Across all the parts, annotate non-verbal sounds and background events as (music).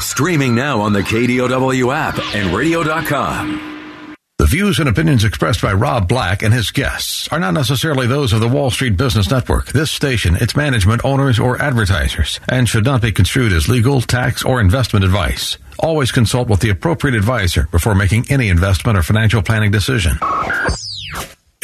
Streaming now on the KDOW app and radio.com. The views and opinions expressed by Rob Black and his guests are not necessarily those of the Wall Street Business Network, this station, its management, owners, or advertisers, and should not be construed as legal, tax, or investment advice. Always consult with the appropriate advisor before making any investment or financial planning decision.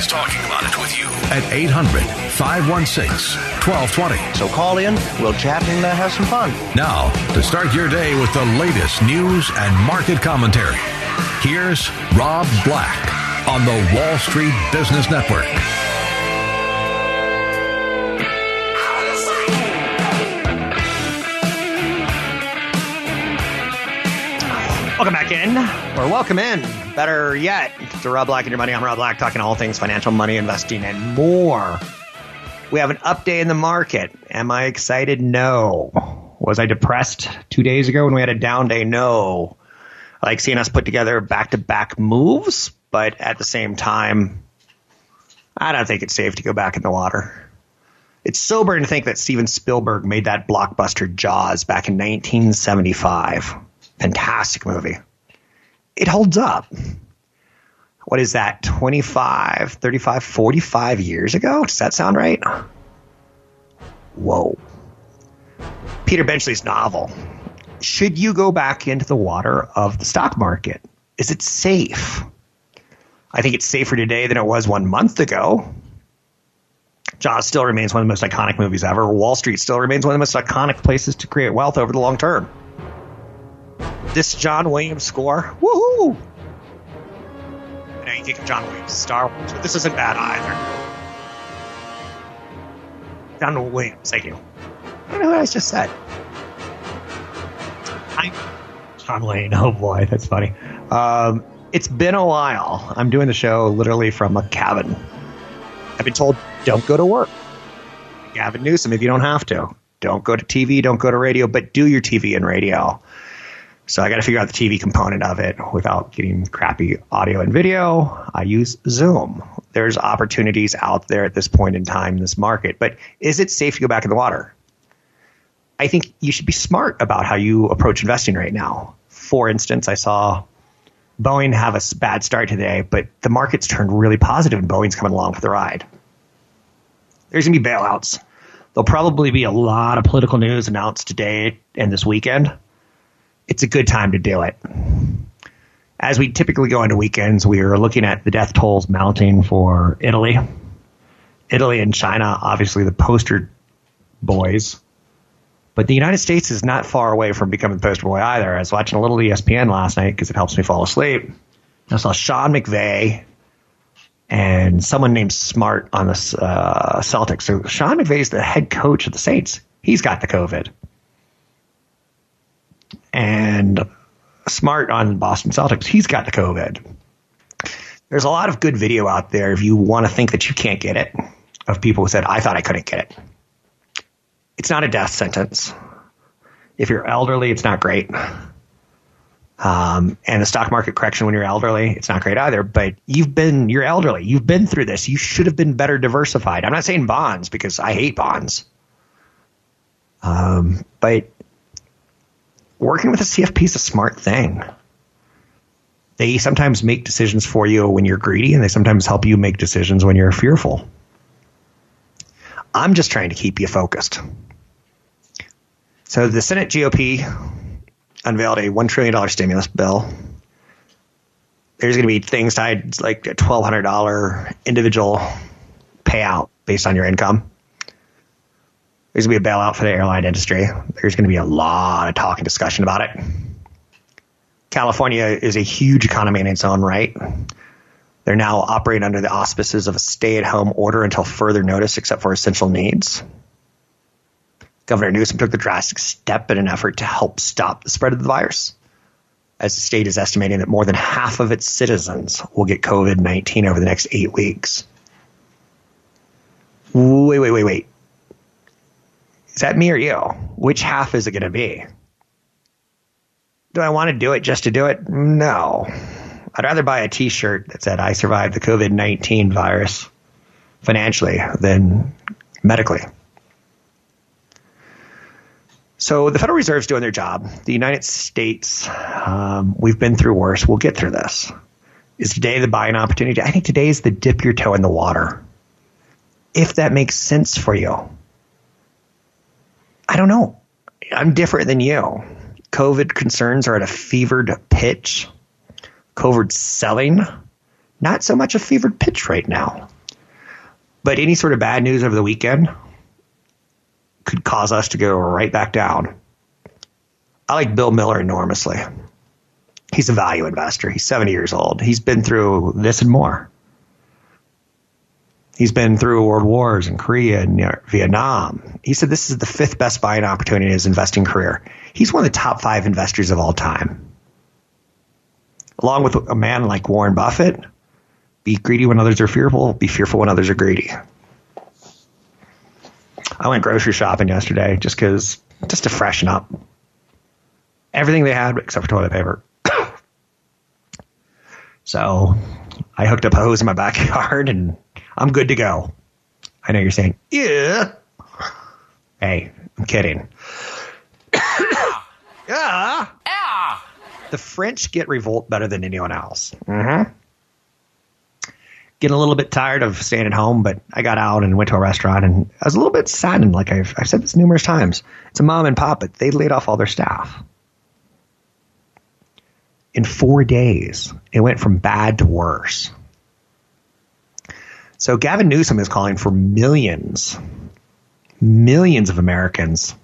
is talking about it with you at 800 516 1220. So call in, we'll chat and uh, have some fun. Now, to start your day with the latest news and market commentary, here's Rob Black on the Wall Street Business Network. Welcome back in, or welcome in, better yet, to Rob Black and Your Money. I'm Rob Black, talking all things financial, money, investing, and more. We have an update in the market. Am I excited? No. Was I depressed two days ago when we had a down day? No. I like seeing us put together back to back moves, but at the same time, I don't think it's safe to go back in the water. It's sobering to think that Steven Spielberg made that blockbuster Jaws back in 1975. Fantastic movie. It holds up. What is that? 25, 35, 45 years ago? Does that sound right? Whoa. Peter Benchley's novel. Should you go back into the water of the stock market? Is it safe? I think it's safer today than it was one month ago. Jaws still remains one of the most iconic movies ever. Wall Street still remains one of the most iconic places to create wealth over the long term. This John Williams score, woohoo! I know you think of John Williams, Star Wars, but this isn't bad either. John Williams, thank you. I don't know what I just said. I'm John Wayne. Oh boy, that's funny. Um, it's been a while. I'm doing the show literally from a cabin. I've been told don't go to work. Gavin Newsom, if you don't have to, don't go to TV, don't go to radio, but do your TV and radio. So I got to figure out the TV component of it without getting crappy audio and video. I use Zoom. There's opportunities out there at this point in time in this market, but is it safe to go back in the water? I think you should be smart about how you approach investing right now. For instance, I saw Boeing have a bad start today, but the market's turned really positive and Boeing's coming along for the ride. There's going to be bailouts. There'll probably be a lot of political news announced today and this weekend it's a good time to do it. As we typically go into weekends, we are looking at the death tolls mounting for Italy. Italy and China, obviously the poster boys. But the United States is not far away from becoming the poster boy either. I was watching a little ESPN last night because it helps me fall asleep. I saw Sean McVay and someone named Smart on the uh, Celtics. So Sean McVay is the head coach of the Saints. He's got the COVID and Smart on Boston Celtics. He's got the COVID. There's a lot of good video out there if you want to think that you can't get it, of people who said, I thought I couldn't get it. It's not a death sentence. If you're elderly, it's not great. Um, and the stock market correction when you're elderly, it's not great either. But you've been, you're elderly. You've been through this. You should have been better diversified. I'm not saying bonds because I hate bonds. Um, but working with a CFP is a smart thing. They sometimes make decisions for you when you're greedy, and they sometimes help you make decisions when you're fearful. I'm just trying to keep you focused. So the Senate GOP unveiled a $1 trillion stimulus bill. there's going to be things tied like a twelve hundred dollar individual payout based on your income. There's going to be a bailout for the airline industry. There's going to be a lot of talk and discussion about it. California is a huge economy in its own right. They're now operating under the auspices of a stay at home order until further notice, except for essential needs. Governor Newsom took the drastic step in an effort to help stop the spread of the virus, as the state is estimating that more than half of its citizens will get COVID 19 over the next eight weeks. Wait, wait, wait, wait. Is that me or you? Which half is it going to be? Do I want to do it just to do it? No. I'd rather buy a t shirt that said, I survived the COVID 19 virus financially than medically. So the Federal Reserve's doing their job. The United States, um, we've been through worse. We'll get through this. Is today the buying opportunity? I think today is the dip your toe in the water. If that makes sense for you. I don't know. I'm different than you. COVID concerns are at a fevered pitch. COVID selling, not so much a fevered pitch right now. But any sort of bad news over the weekend could cause us to go right back down. I like Bill Miller enormously. He's a value investor. He's 70 years old. He's been through this and more. He's been through world wars in Korea and Vietnam. He said this is the fifth best buying opportunity in his investing career. He's one of the top five investors of all time. Along with a man like Warren Buffett, be greedy when others are fearful, be fearful when others are greedy. I went grocery shopping yesterday just because, just to freshen up. Everything they had except for toilet paper. (coughs) so I hooked up a hose in my backyard and I'm good to go. I know you're saying, yeah. Hey, I'm kidding. yeah. (coughs) Yeah. The French get revolt better than anyone else. Mm-hmm. Getting a little bit tired of staying at home, but I got out and went to a restaurant, and I was a little bit saddened. Like I've, I've said this numerous times. It's a mom and pop, but they laid off all their staff. In four days, it went from bad to worse. So Gavin Newsom is calling for millions, millions of Americans,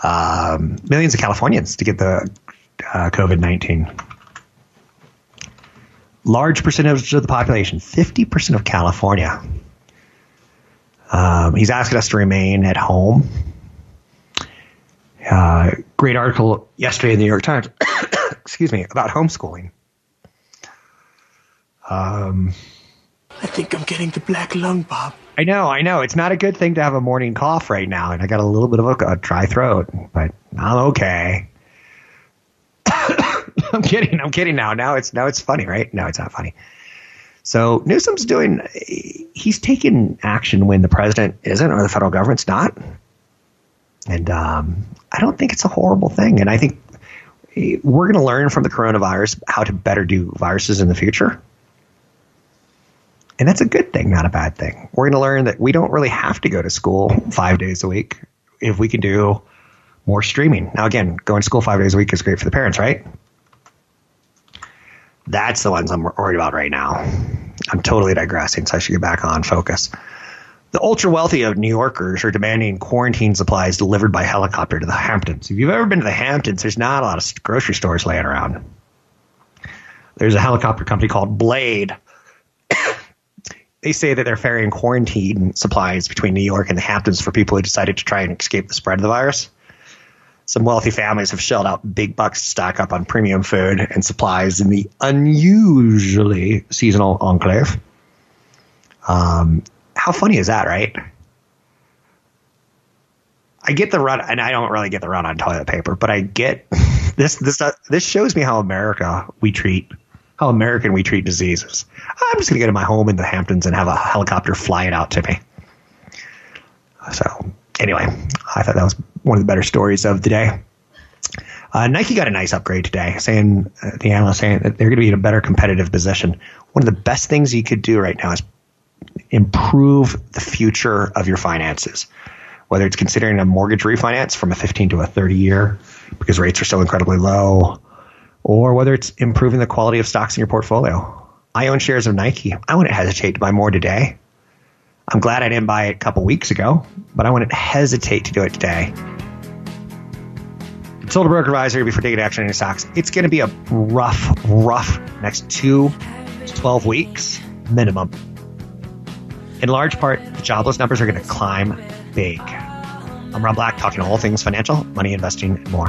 um, millions of Californians to get the uh, COVID 19. Large percentage of the population, 50% of California. Um, he's asking us to remain at home. Uh, great article yesterday in the New York Times, (coughs) excuse me, about homeschooling. Um, I think I'm getting the black lung, Bob. I know, I know. It's not a good thing to have a morning cough right now, and I got a little bit of a, a dry throat, but I'm okay. (coughs) I'm kidding. I'm kidding now. Now it's now it's funny, right? No, it's not funny. So Newsom's doing. He's taking action when the president isn't or the federal government's not, and um, I don't think it's a horrible thing. And I think we're going to learn from the coronavirus how to better do viruses in the future. And that's a good thing, not a bad thing. We're going to learn that we don't really have to go to school (laughs) five days a week if we can do more streaming. Now, again, going to school five days a week is great for the parents, right? That's the ones I'm worried about right now. I'm totally digressing, so I should get back on focus. The ultra wealthy of New Yorkers are demanding quarantine supplies delivered by helicopter to the Hamptons. If you've ever been to the Hamptons, there's not a lot of grocery stores laying around. There's a helicopter company called Blade. They say that they're ferrying quarantine supplies between New York and the Hamptons for people who decided to try and escape the spread of the virus. Some wealthy families have shelled out big bucks to stock up on premium food and supplies in the unusually seasonal enclave. Um, how funny is that, right? I get the run, and I don't really get the run on toilet paper, but I get (laughs) this. This uh, this shows me how America we treat, how American we treat diseases. I'm just going to go to my home in the Hamptons and have a helicopter fly it out to me. So anyway, I thought that was one of the better stories of the day. Uh, Nike got a nice upgrade today, saying uh, the analyst saying that they're going to be in a better competitive position. One of the best things you could do right now is improve the future of your finances. Whether it's considering a mortgage refinance from a 15 to a 30 year because rates are so incredibly low, or whether it's improving the quality of stocks in your portfolio. I own shares of Nike. I wouldn't hesitate to buy more today. I'm glad I didn't buy it a couple weeks ago, but I wouldn't hesitate to do it today. Sold a broker advisor before taking action on any stocks. It's going to be a rough, rough next two to 12 weeks minimum. In large part, the jobless numbers are going to climb big. I'm Rob Black, talking all things financial, money, investing, and more.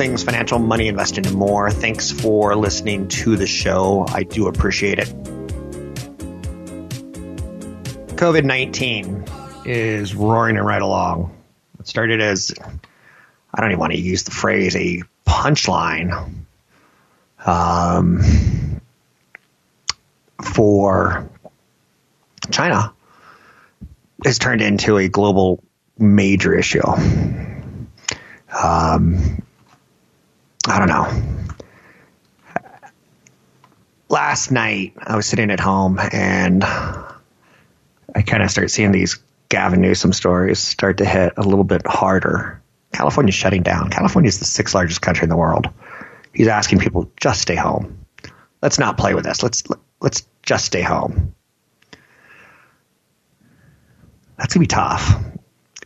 Things financial, money, investing, and more. Thanks for listening to the show. I do appreciate it. COVID 19 is roaring and right along. It started as, I don't even want to use the phrase, a punchline um, for China, has turned into a global major issue um, I don't know. Last night, I was sitting at home and I kind of start seeing these Gavin Newsom stories start to hit a little bit harder. California's shutting down. California is the sixth largest country in the world. He's asking people just stay home. Let's not play with this. Let's let's just stay home. That's gonna be tough.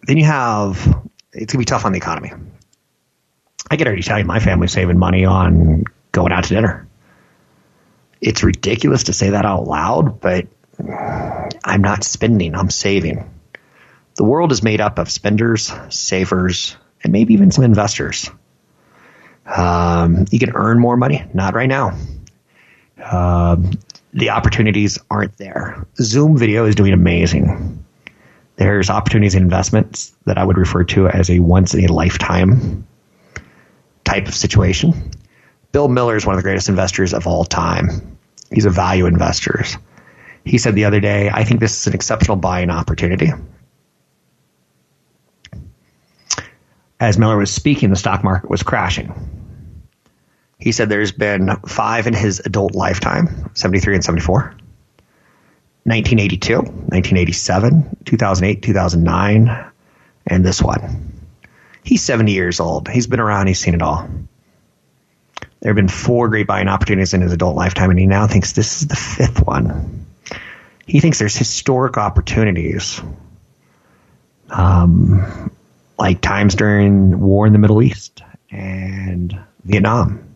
Then you have it's gonna be tough on the economy. I can already tell you my family's saving money on going out to dinner. It's ridiculous to say that out loud, but I'm not spending, I'm saving. The world is made up of spenders, savers, and maybe even some investors. Um, you can earn more money, not right now. Um, the opportunities aren't there. Zoom video is doing amazing. There's opportunities and investments that I would refer to as a once in a lifetime type of situation. Bill Miller is one of the greatest investors of all time. He's a value investor. He said the other day, I think this is an exceptional buying opportunity. As Miller was speaking, the stock market was crashing. He said there's been five in his adult lifetime 73 and 74, 1982, 1987, 2008, 2009, and this one. He's 70 years old. He's been around, he's seen it all. There have been four great buying opportunities in his adult lifetime, and he now thinks this is the fifth one. He thinks there's historic opportunities, um, like times during war in the Middle East and Vietnam.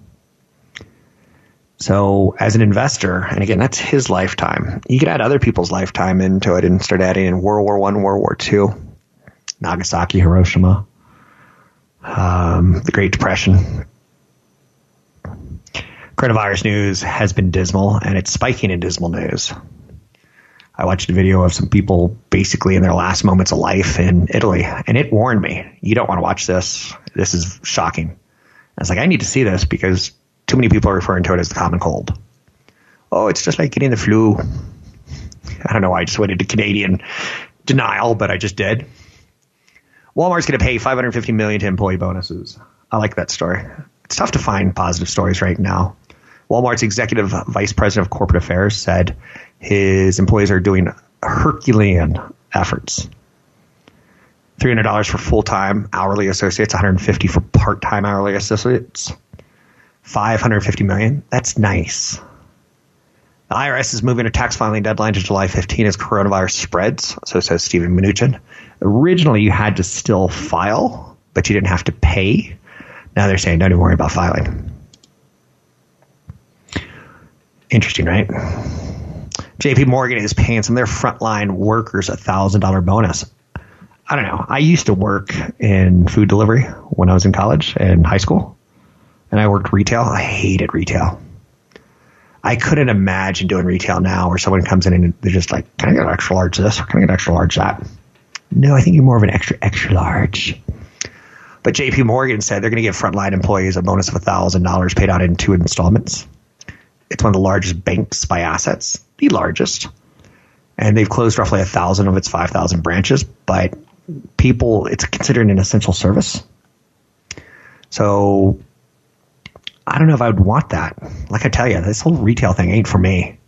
So, as an investor, and again, that's his lifetime. You could add other people's lifetime into it and start adding in World War One, World War Two, Nagasaki, Hiroshima, um, the Great Depression. Coronavirus news has been dismal, and it's spiking in dismal news. I watched a video of some people basically in their last moments of life in Italy, and it warned me, you don't want to watch this. This is shocking. I was like, I need to see this because too many people are referring to it as the common cold. Oh, it's just like getting the flu. I don't know why I just went into Canadian denial, but I just did. Walmart's going to pay 550 million to employee bonuses. I like that story. It's tough to find positive stories right now. Walmart's executive vice president of corporate affairs said his employees are doing Herculean efforts. $300 for full-time hourly associates, 150 for part-time hourly associates. 550 million. That's nice. The IRS is moving a tax filing deadline to July 15 as coronavirus spreads, so says Steven Mnuchin. Originally, you had to still file, but you didn't have to pay. Now they're saying, don't even worry about filing. Interesting, right? JP Morgan is paying some of their frontline workers a $1,000 bonus. I don't know. I used to work in food delivery when I was in college and high school, and I worked retail. I hated retail. I couldn't imagine doing retail now where someone comes in and they're just like, can I get an extra large this or can I get an extra large that? No, I think you're more of an extra, extra large. But JP Morgan said they're going to give frontline employees a bonus of $1,000 paid out in two installments. It's one of the largest banks by assets, the largest. And they've closed roughly a thousand of its 5,000 branches, but people, it's considered an essential service. So I don't know if I would want that. Like I tell you, this whole retail thing ain't for me.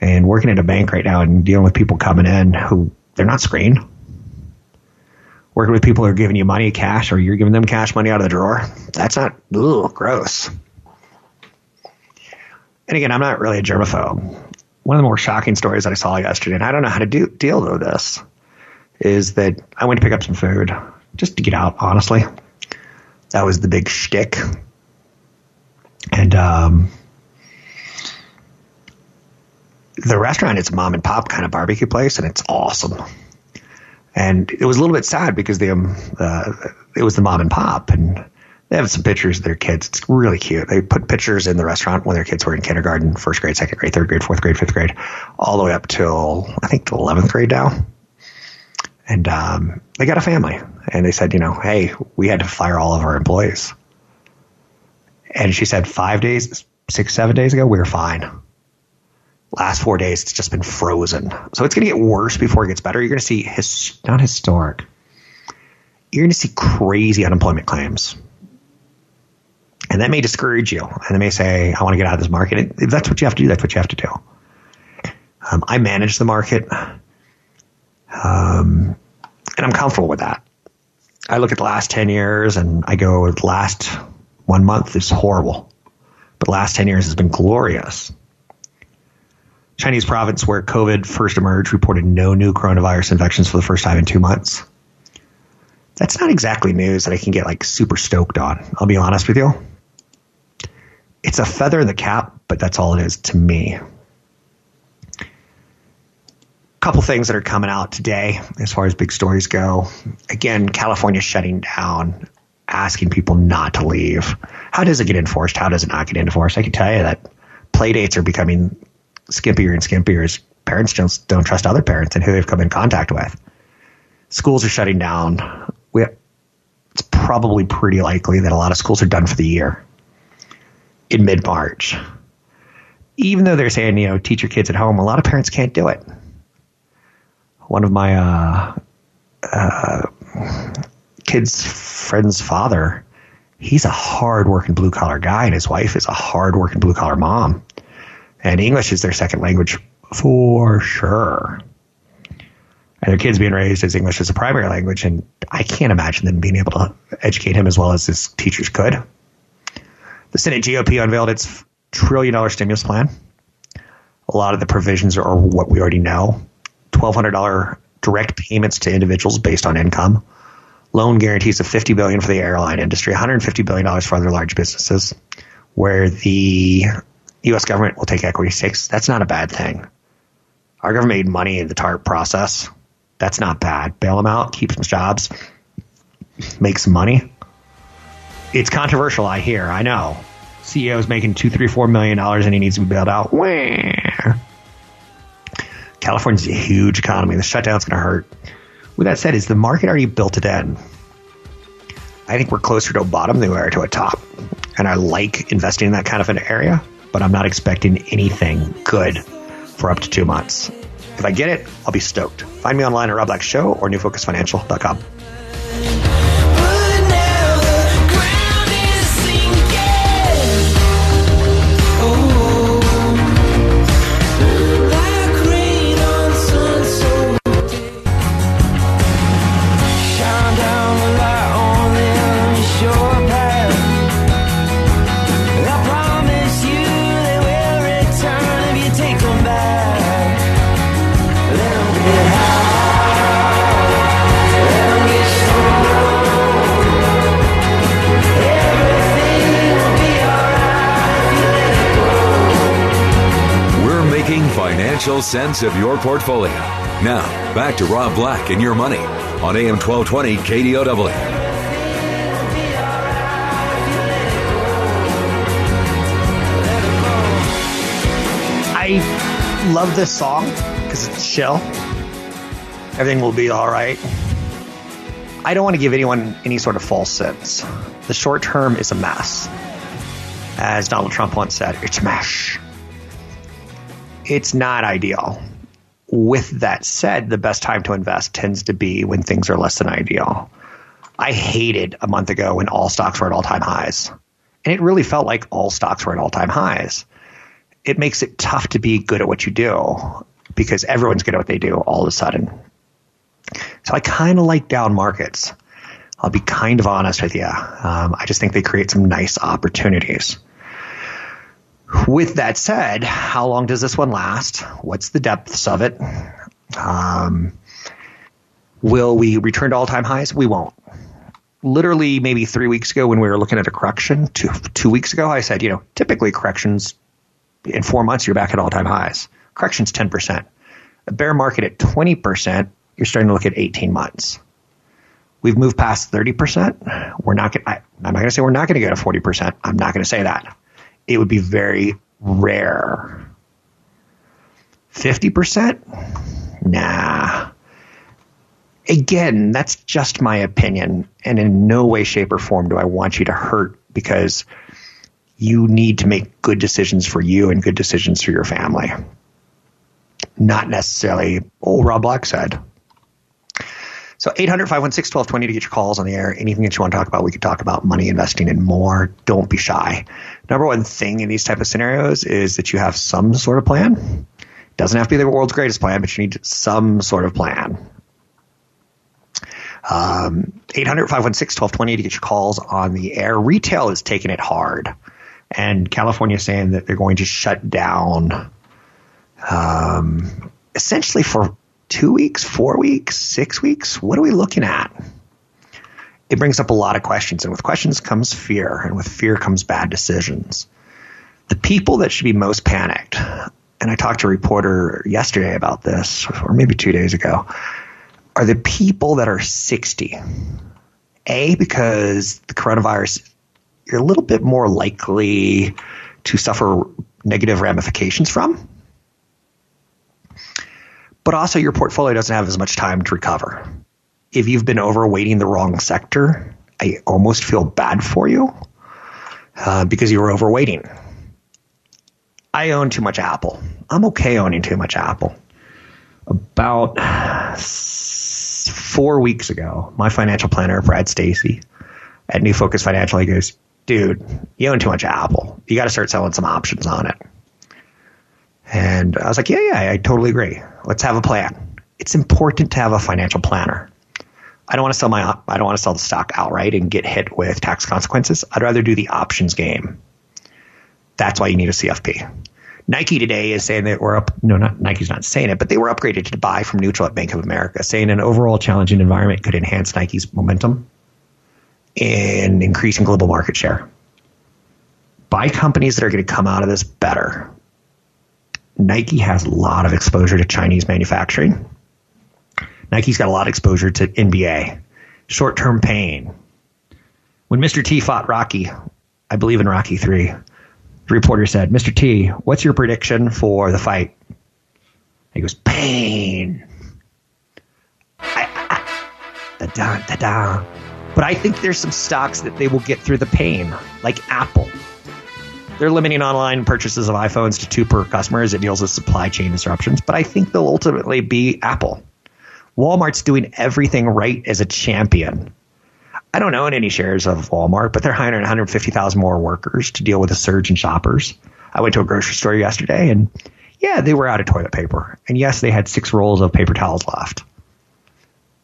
And working at a bank right now and dealing with people coming in who they're not screened. Working with people who are giving you money, cash, or you're giving them cash money out of the drawer. That's not, ugh, gross. And again, I'm not really a germaphobe. One of the more shocking stories that I saw yesterday, and I don't know how to do, deal with this, is that I went to pick up some food just to get out, honestly. That was the big shtick. And um, the restaurant, it's a mom and pop kind of barbecue place, and it's awesome. And it was a little bit sad because the um, uh, it was the mom and pop, and they have some pictures of their kids. It's really cute. They put pictures in the restaurant when their kids were in kindergarten, first grade, second grade, third grade, fourth grade, fifth grade, all the way up till I think the eleventh grade now. And um, they got a family, and they said, you know, hey, we had to fire all of our employees. And she said five days, six, seven days ago, we were fine. Last four days, it's just been frozen. So it's going to get worse before it gets better. You're going to see his, not historic. You're going to see crazy unemployment claims. And that may discourage you. And they may say, I want to get out of this market. If that's what you have to do, that's what you have to do. Um, I manage the market. Um, and I'm comfortable with that. I look at the last 10 years and I go, last one month is horrible, but the last 10 years has been glorious. Chinese province where COVID first emerged reported no new coronavirus infections for the first time in two months. That's not exactly news that I can get like super stoked on. I'll be honest with you. It's a feather in the cap, but that's all it is to me couple things that are coming out today as far as big stories go. Again, California shutting down, asking people not to leave. How does it get enforced? How does it not get enforced? I can tell you that play dates are becoming skimpier and skimpier as parents don't, don't trust other parents and who they've come in contact with. Schools are shutting down. We, it's probably pretty likely that a lot of schools are done for the year in mid March. Even though they're saying, you know, teach your kids at home, a lot of parents can't do it one of my uh, uh, kids' friend's father, he's a hard-working blue-collar guy, and his wife is a hard-working blue-collar mom. And English is their second language for sure. And their kids being raised as English as a primary language, and I can't imagine them being able to educate him as well as his teachers could. The Senate GOP unveiled its trillion dollar stimulus plan. A lot of the provisions are what we already know. $1,200 direct payments to individuals based on income, loan guarantees of 50 billion for the airline industry, $150 billion for other large businesses, where the U.S. government will take equity stakes. That's not a bad thing. Our government made money in the TARP process. That's not bad. Bail them out, keep some jobs, make some money. It's controversial, I hear. I know. CEO is making two, three, four million dollars and he needs to be bailed out. Wah. California's a huge economy. The shutdown's going to hurt. With that said, is the market already built to end? I think we're closer to a bottom than we are to a top. And I like investing in that kind of an area, but I'm not expecting anything good for up to two months. If I get it, I'll be stoked. Find me online at Rob Black Show or newfocusfinancial.com. sense of your portfolio. Now, back to Rob Black and your money on AM 1220 KDOW. I love this song because it's chill. Everything will be all right. I don't want to give anyone any sort of false sense. The short term is a mess. As Donald Trump once said, it's a mess. It's not ideal. With that said, the best time to invest tends to be when things are less than ideal. I hated a month ago when all stocks were at all time highs. And it really felt like all stocks were at all time highs it makes it tough to be good at what you do because everyone's good at what they do all of a sudden. So I kind of like down markets. I'll be kind of honest with you. Um, I just think they create some nice opportunities. With that said, how long does this one last? What's the depths of it? Um, will we return to all time highs? We won't. Literally, maybe three weeks ago, when we were looking at a correction, two, two weeks ago, I said, you know, typically corrections in four months, you're back at all time highs. Correction's 10%. A bear market at 20%, you're starting to look at 18 months. We've moved past 30%. We're not going I'm not going to say we're not going to go to 40%. I'm not going to say that. It would be very rare. 50%? Nah. Again, that's just my opinion. And in no way, shape, or form do I want you to hurt because you need to make good decisions for you and good decisions for your family. Not necessarily, oh, Rob Black said. So 800 516 1220 to get your calls on the air. Anything that you want to talk about, we could talk about money investing and more. Don't be shy. Number one thing in these type of scenarios is that you have some sort of plan. Doesn't have to be the world's greatest plan, but you need some sort of plan. Um, 800 516 1220 to get your calls on the air. Retail is taking it hard and California is saying that they're going to shut down um, essentially for two weeks, four weeks, six weeks. What are we looking at? It brings up a lot of questions, and with questions comes fear, and with fear comes bad decisions. The people that should be most panicked, and I talked to a reporter yesterday about this, or maybe two days ago, are the people that are 60. A, because the coronavirus you're a little bit more likely to suffer negative ramifications from. But also, your portfolio doesn't have as much time to recover. If you've been overweighting the wrong sector, I almost feel bad for you uh, because you were overweighting. I own too much Apple. I'm okay owning too much Apple. About four weeks ago, my financial planner, Brad Stacy, at New Focus Financial, he goes, dude, you own too much Apple. You got to start selling some options on it. And I was like, yeah, yeah, I totally agree. Let's have a plan. It's important to have a financial planner. I don't want to sell my I don't want to sell the stock outright and get hit with tax consequences. I'd rather do the options game. That's why you need a CFP. Nike today is saying that we're up. No, not Nike's not saying it, but they were upgraded to buy from neutral at Bank of America, saying an overall challenging environment could enhance Nike's momentum in increasing global market share. Buy companies that are going to come out of this better. Nike has a lot of exposure to Chinese manufacturing. Nike's got a lot of exposure to NBA, short term pain. When Mr. T fought Rocky, I believe in Rocky 3, the reporter said, Mr. T, what's your prediction for the fight? He goes, pain. da da da da. But I think there's some stocks that they will get through the pain, like Apple. They're limiting online purchases of iPhones to two per customer as it deals with supply chain disruptions, but I think they'll ultimately be Apple. Walmart's doing everything right as a champion. I don't own any shares of Walmart, but they're hiring 150,000 more workers to deal with a surge in shoppers. I went to a grocery store yesterday and yeah, they were out of toilet paper. And yes, they had six rolls of paper towels left.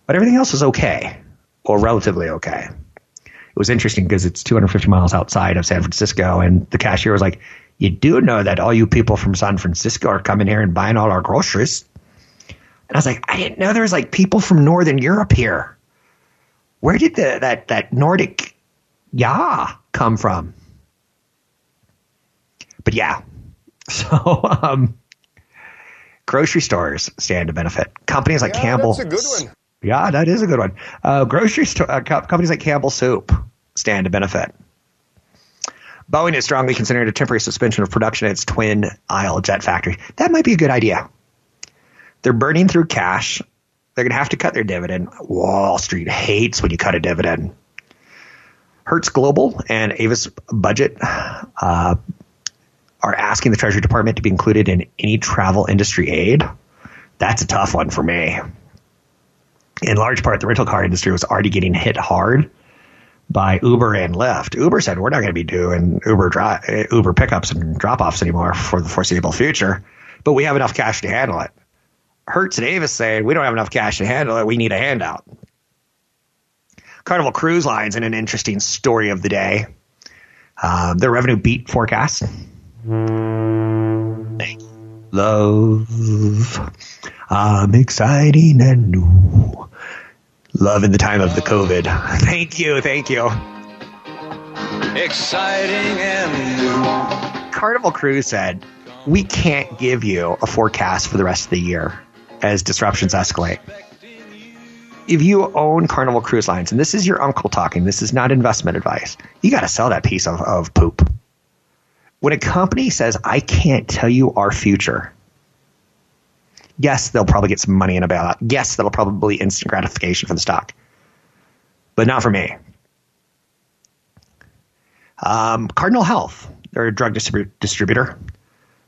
But everything else was okay or relatively okay. It was interesting because it's 250 miles outside of San Francisco, and the cashier was like, "You do know that all you people from San Francisco are coming here and buying all our groceries." And I was like, "I didn't know there was like people from Northern Europe here. Where did the, that that Nordic yeah come from?" But yeah, (laughs) so um, grocery stores stand to benefit. Companies like yeah, Campbell. Yeah, that is a good one. Uh, grocery store uh, co- companies like Campbell Soup stand to benefit. Boeing is strongly considering a temporary suspension of production at its twin aisle jet factory. That might be a good idea. They're burning through cash. They're going to have to cut their dividend. Wall Street hates when you cut a dividend. Hertz Global and Avis Budget uh, are asking the Treasury Department to be included in any travel industry aid. That's a tough one for me. In large part, the rental car industry was already getting hit hard by Uber and Lyft. Uber said we're not going to be doing Uber dri- Uber pickups and drop offs anymore for the foreseeable future, but we have enough cash to handle it. Hertz and Avis saying we don't have enough cash to handle it. We need a handout. Carnival Cruise Lines in an interesting story of the day. Um, their revenue beat forecast. Love. I'm exciting and new. Love in the time of the COVID. (laughs) Thank you, thank you. Exciting and new. Carnival Cruise said, We can't give you a forecast for the rest of the year as disruptions escalate. If you own Carnival Cruise Lines, and this is your uncle talking, this is not investment advice, you got to sell that piece of, of poop. When a company says, I can't tell you our future, yes, they'll probably get some money in a bailout. Yes, that'll probably instant gratification for the stock, but not for me. Um, Cardinal Health, they're a drug distribu- distributor.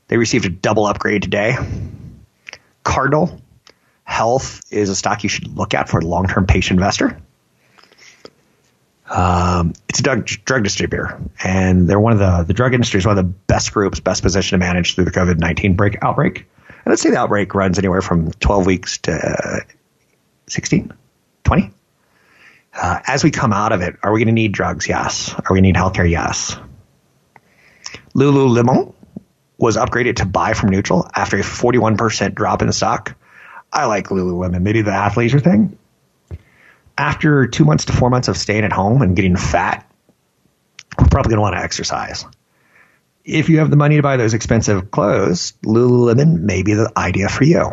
They received a double upgrade today. Cardinal Health is a stock you should look at for a long term patient investor. Um, it's a drug, drug distributor, and they're one of the the drug industry is one of the best groups, best positioned to manage through the COVID nineteen break outbreak. And let's say the outbreak runs anywhere from twelve weeks to uh, 16, 20. Uh, as we come out of it, are we going to need drugs? Yes. Are we going to need healthcare? Yes. Lululemon was upgraded to buy from neutral after a 41% drop in the stock. I like Lululemon. Maybe the athleisure thing. After two months to four months of staying at home and getting fat, we're probably going to want to exercise. If you have the money to buy those expensive clothes, Lululemon may be the idea for you.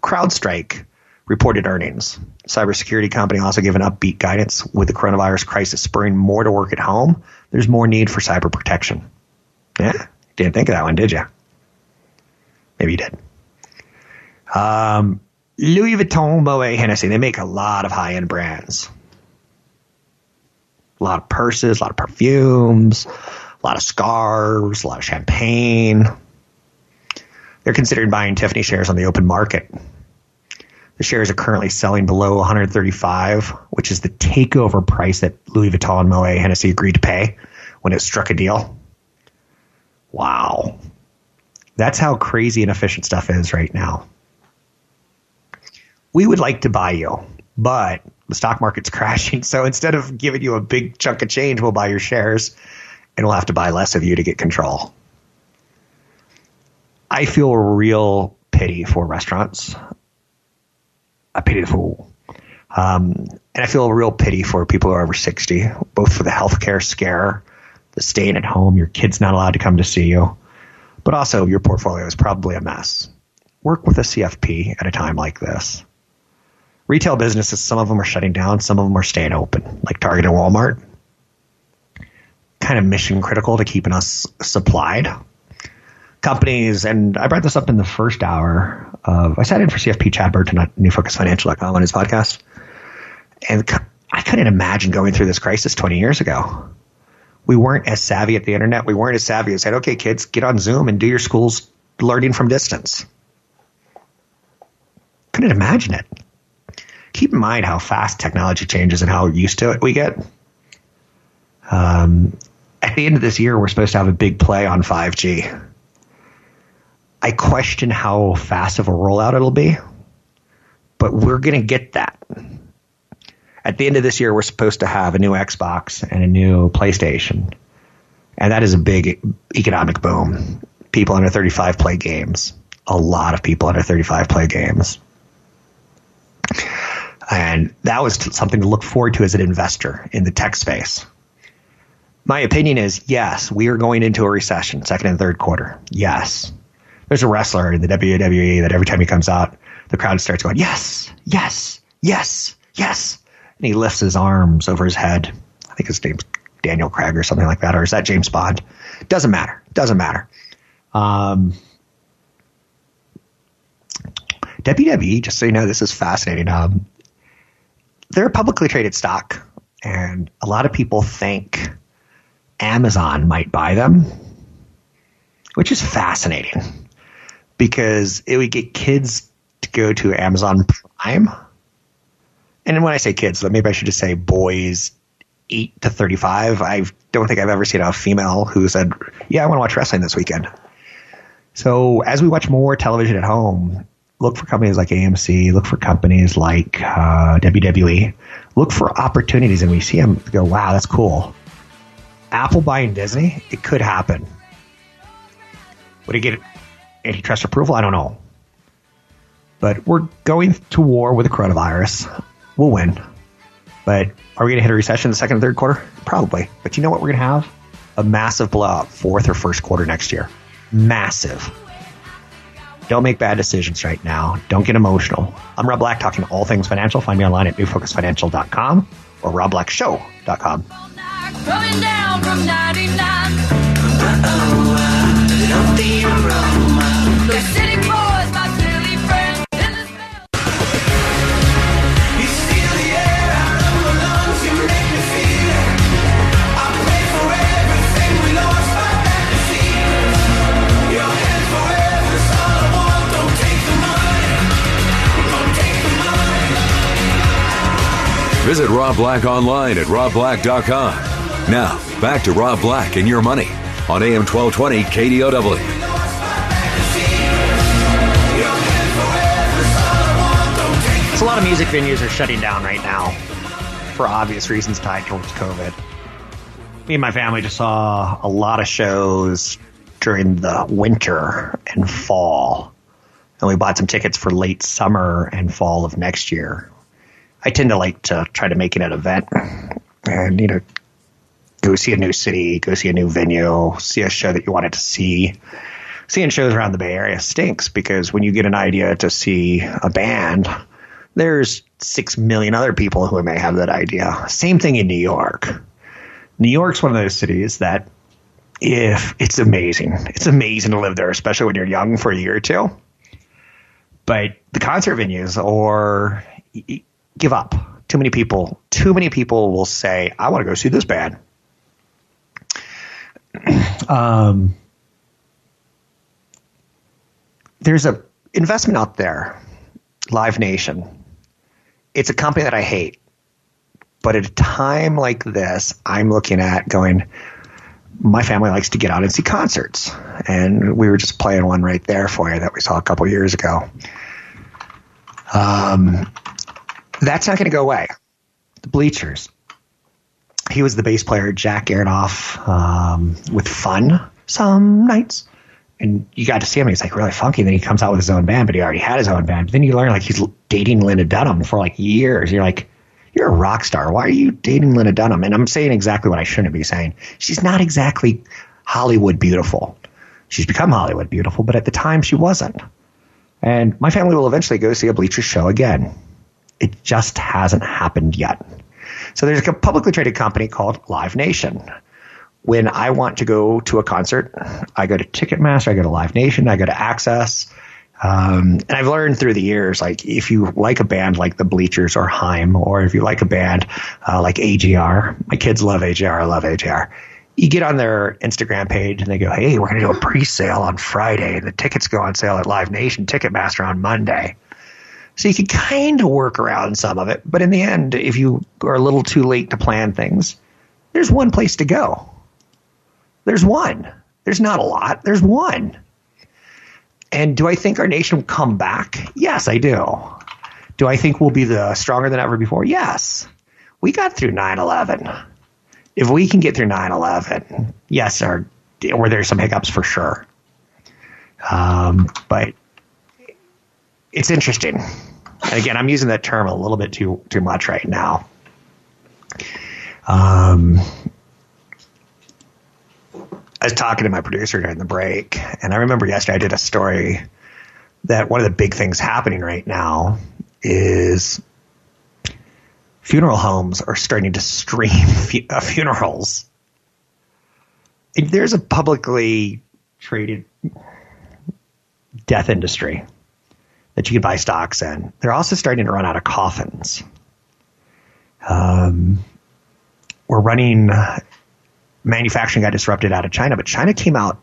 CrowdStrike reported earnings. Cybersecurity company also given upbeat guidance with the coronavirus crisis spurring more to work at home. There's more need for cyber protection. Yeah, didn't think of that one, did you? Maybe you did. Um, Louis Vuitton, Moet, Hennessy, they make a lot of high end brands. A lot of purses, a lot of perfumes, a lot of scarves, a lot of champagne. They're considering buying Tiffany shares on the open market. The shares are currently selling below 135, which is the takeover price that Louis Vuitton and Moet Hennessy agreed to pay when it struck a deal. Wow. That's how crazy and efficient stuff is right now. We would like to buy you, but the stock market's (laughs) crashing. So instead of giving you a big chunk of change, we'll buy your shares and we'll have to buy less of you to get control. I feel real pity for restaurants. I pity the fool. Um, and I feel a real pity for people who are over 60, both for the healthcare scare, the staying at home, your kid's not allowed to come to see you, but also your portfolio is probably a mess. Work with a CFP at a time like this. Retail businesses, some of them are shutting down, some of them are staying open, like Target and Walmart. Kind of mission critical to keeping us supplied. Companies, and I brought this up in the first hour of, I sat in for CFP Chad Burton at NewFocusFinancial.com on his podcast. And I couldn't imagine going through this crisis 20 years ago. We weren't as savvy at the internet. We weren't as savvy as said, okay, kids, get on Zoom and do your school's learning from distance. Couldn't imagine it. Keep in mind how fast technology changes and how used to it we get. Um, at the end of this year, we're supposed to have a big play on 5G. I question how fast of a rollout it'll be, but we're going to get that. At the end of this year, we're supposed to have a new Xbox and a new PlayStation. And that is a big economic boom. People under 35 play games. A lot of people under 35 play games. And that was something to look forward to as an investor in the tech space. My opinion is yes, we are going into a recession, second and third quarter. Yes. There's a wrestler in the WWE that every time he comes out, the crowd starts going, yes, yes, Yes, yes. And he lifts his arms over his head. I think his name's Daniel Craig or something like that, or is that James Bond? Doesn't matter. Doesn't matter. Um, WWE, just so you know, this is fascinating. Um, they're a publicly traded stock, and a lot of people think Amazon might buy them, which is fascinating because it would get kids to go to Amazon Prime. And when I say kids, maybe I should just say boys 8 to 35. I don't think I've ever seen a female who said, Yeah, I want to watch wrestling this weekend. So as we watch more television at home, look for companies like AMC, look for companies like uh, WWE, look for opportunities, and we see them go, wow, that's cool. Apple buying Disney, it could happen. Would it get antitrust approval? I don't know. But we're going to war with the coronavirus. We'll win. But are we going to hit a recession in the second and third quarter? Probably. But you know what we're going to have? A massive blowout fourth or first quarter next year. Massive. Don't make bad decisions right now. Don't get emotional. I'm Rob Black talking all things financial. Find me online at newfocusfinancial.com or robblackshow.com. Going down from 99. Uh-oh, love the aroma. The city boys, my silly friend. in the smell. You steal the air out of my lungs, you make me feel it. I pray for everything we lost by that defeat. Your hand forever's all I want. Don't take the money. Don't take the money. Visit Rob Black online at robblack.com. Now, back to Rob Black and your money on AM 1220 KDOW. So a lot of music venues are shutting down right now for obvious reasons tied towards COVID. Me and my family just saw a lot of shows during the winter and fall. And we bought some tickets for late summer and fall of next year. I tend to like to try to make it an event and, you know, go see a new city, go see a new venue, see a show that you wanted to see. Seeing shows around the Bay Area stinks because when you get an idea to see a band, there's six million other people who may have that idea. Same thing in New York. New York's one of those cities that if it's amazing. It's amazing to live there, especially when you're young for a year or two. But the concert venues or give up. Too many people, too many people will say, I want to go see this band. Um, there's a investment out there, Live Nation. It's a company that I hate. But at a time like this, I'm looking at going, my family likes to get out and see concerts. And we were just playing one right there for you that we saw a couple years ago. Um, that's not going to go away. The Bleachers. He was the bass player, Jack Antonoff, um, with Fun some nights. And you got to see him. He's like really funky. Then he comes out with his own band, but he already had his own band. But then you learn like he's dating Lena Dunham for like years. You're like, you're a rock star. Why are you dating Lena Dunham? And I'm saying exactly what I shouldn't be saying. She's not exactly Hollywood beautiful. She's become Hollywood beautiful, but at the time she wasn't. And my family will eventually go see a Bleacher show again. It just hasn't happened yet. So there's a publicly traded company called Live Nation. When I want to go to a concert, I go to Ticketmaster, I go to Live Nation, I go to AXS. Um, and I've learned through the years, like if you like a band like the Bleachers or HAIM, or if you like a band uh, like AJR, my kids love AJR, I love AJR. You get on their Instagram page and they go, "Hey, we're going to do a pre-sale on Friday, and the tickets go on sale at Live Nation Ticketmaster on Monday." So you can kind of work around some of it, but in the end, if you are a little too late to plan things, there's one place to go. There's one. There's not a lot. There's one. And do I think our nation will come back? Yes, I do. Do I think we'll be the stronger than ever before? Yes. We got through 9/11. If we can get through 9/11, yes, or were there some hiccups for sure. Um, but it's interesting. And again, I'm using that term a little bit too too much right now. Um, I was talking to my producer during the break, and I remember yesterday I did a story that one of the big things happening right now is funeral homes are starting to stream (laughs) uh, funerals. There's a publicly traded death industry that you can buy stocks in. They're also starting to run out of coffins. Um, we're running manufacturing got disrupted out of China, but China came out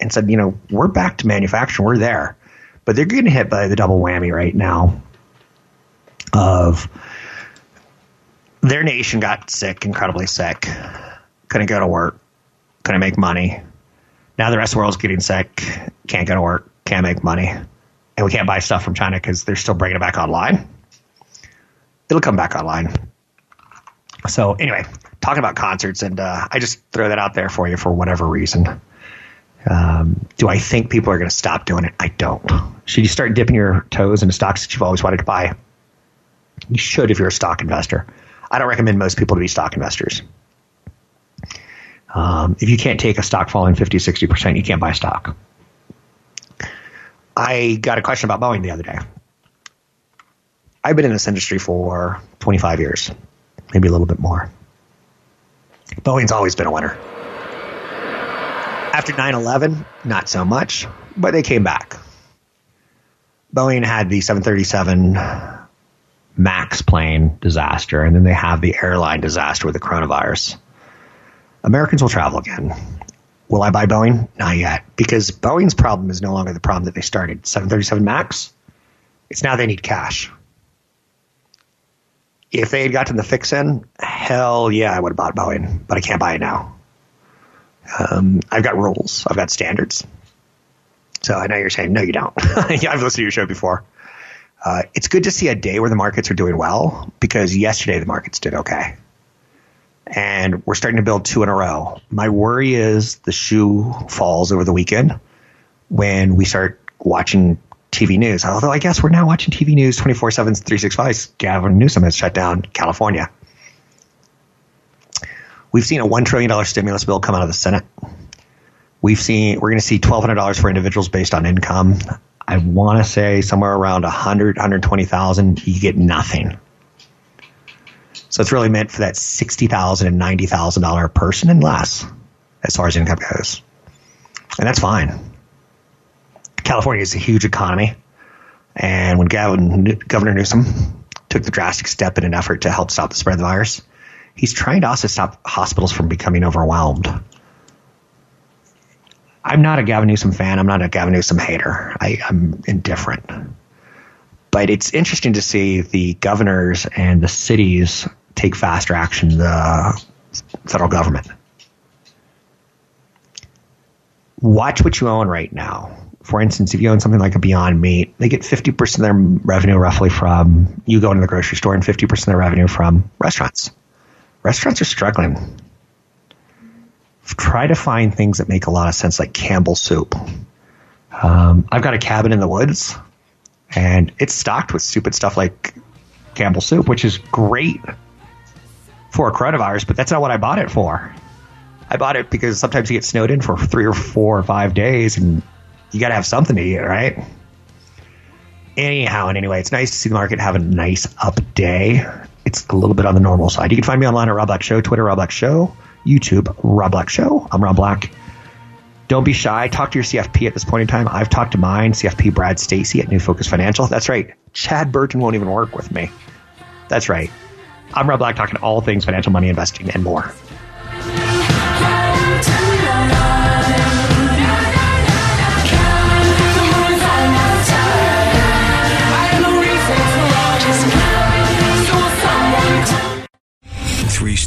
and said, you know, we're back to manufacturing, we're there, but they're getting hit by the double whammy right now of their nation got sick, incredibly sick, couldn't go to work, couldn't make money. Now the rest of the world's getting sick, can't go to work, can't make money, and we can't buy stuff from China because they're still bringing it back online. It'll come back online. So anyway, talking about concerts, and uh, I just throw that out there for you for whatever reason. Um, do I think people are going to stop doing it? I don't. Should you start dipping your toes into stocks that you've always wanted to buy? You should if you're a stock investor. I don't recommend most people to be stock investors. Um, if you can't take a stock falling 50, 60%, you can't buy stock. I got a question about Boeing the other day. I've been in this industry for 25 years, maybe a little bit more. Boeing's always been a winner. After 9 11, not so much, but they came back. Boeing had the 737 MAX plane disaster, and then they have the airline disaster with the coronavirus. Americans will travel again. Will I buy Boeing? Not yet, because Boeing's problem is no longer the problem that they started. 737 MAX, it's now they need cash. If they had gotten the fix in, hell yeah, I would have bought Boeing, but I can't buy it now. Um, I've got rules, I've got standards. So I know you're saying, no, you don't. (laughs) I've listened to your show before. Uh, it's good to see a day where the markets are doing well because yesterday the markets did okay. And we're starting to build two in a row. My worry is the shoe falls over the weekend when we start watching TV news. Although I guess we're now watching TV news 24 7, 365. Gavin Newsom has shut down California. We've seen a $1 trillion stimulus bill come out of the Senate. We've seen, we're going to see $1,200 for individuals based on income. I want to say somewhere around 100, 120,000, you get nothing. So it's really meant for that $60,000 and $90,000 person and less as far as income goes. And that's fine. California is a huge economy. And when Gavin, Governor Newsom took the drastic step in an effort to help stop the spread of the virus, he's trying to also stop hospitals from becoming overwhelmed. I'm not a Gavin Newsom fan. I'm not a Gavin Newsom hater. I, I'm indifferent. But it's interesting to see the governors and the cities take faster action the federal government. Watch what you own right now. For instance, if you own something like a Beyond Meat, they get 50% of their revenue roughly from you going to the grocery store and 50% of their revenue from restaurants. Restaurants are struggling try to find things that make a lot of sense, like Campbell soup. Um, I've got a cabin in the woods, and it's stocked with stupid stuff like Campbell soup, which is great for coronavirus, but that's not what I bought it for. I bought it because sometimes you get snowed in for three or four or five days, and you got to have something to eat, right? Anyhow, and anyway, it's nice to see the market have a nice up day. It's a little bit on the normal side. You can find me online at Rob Black Show, Twitter, Rob Black Show. YouTube, Rob Black Show. I'm Rob Black. Don't be shy. Talk to your CFP at this point in time. I've talked to mine, CFP Brad Stacy at New Focus Financial. That's right. Chad Burton won't even work with me. That's right. I'm Rob Black talking all things financial, money, investing, and more.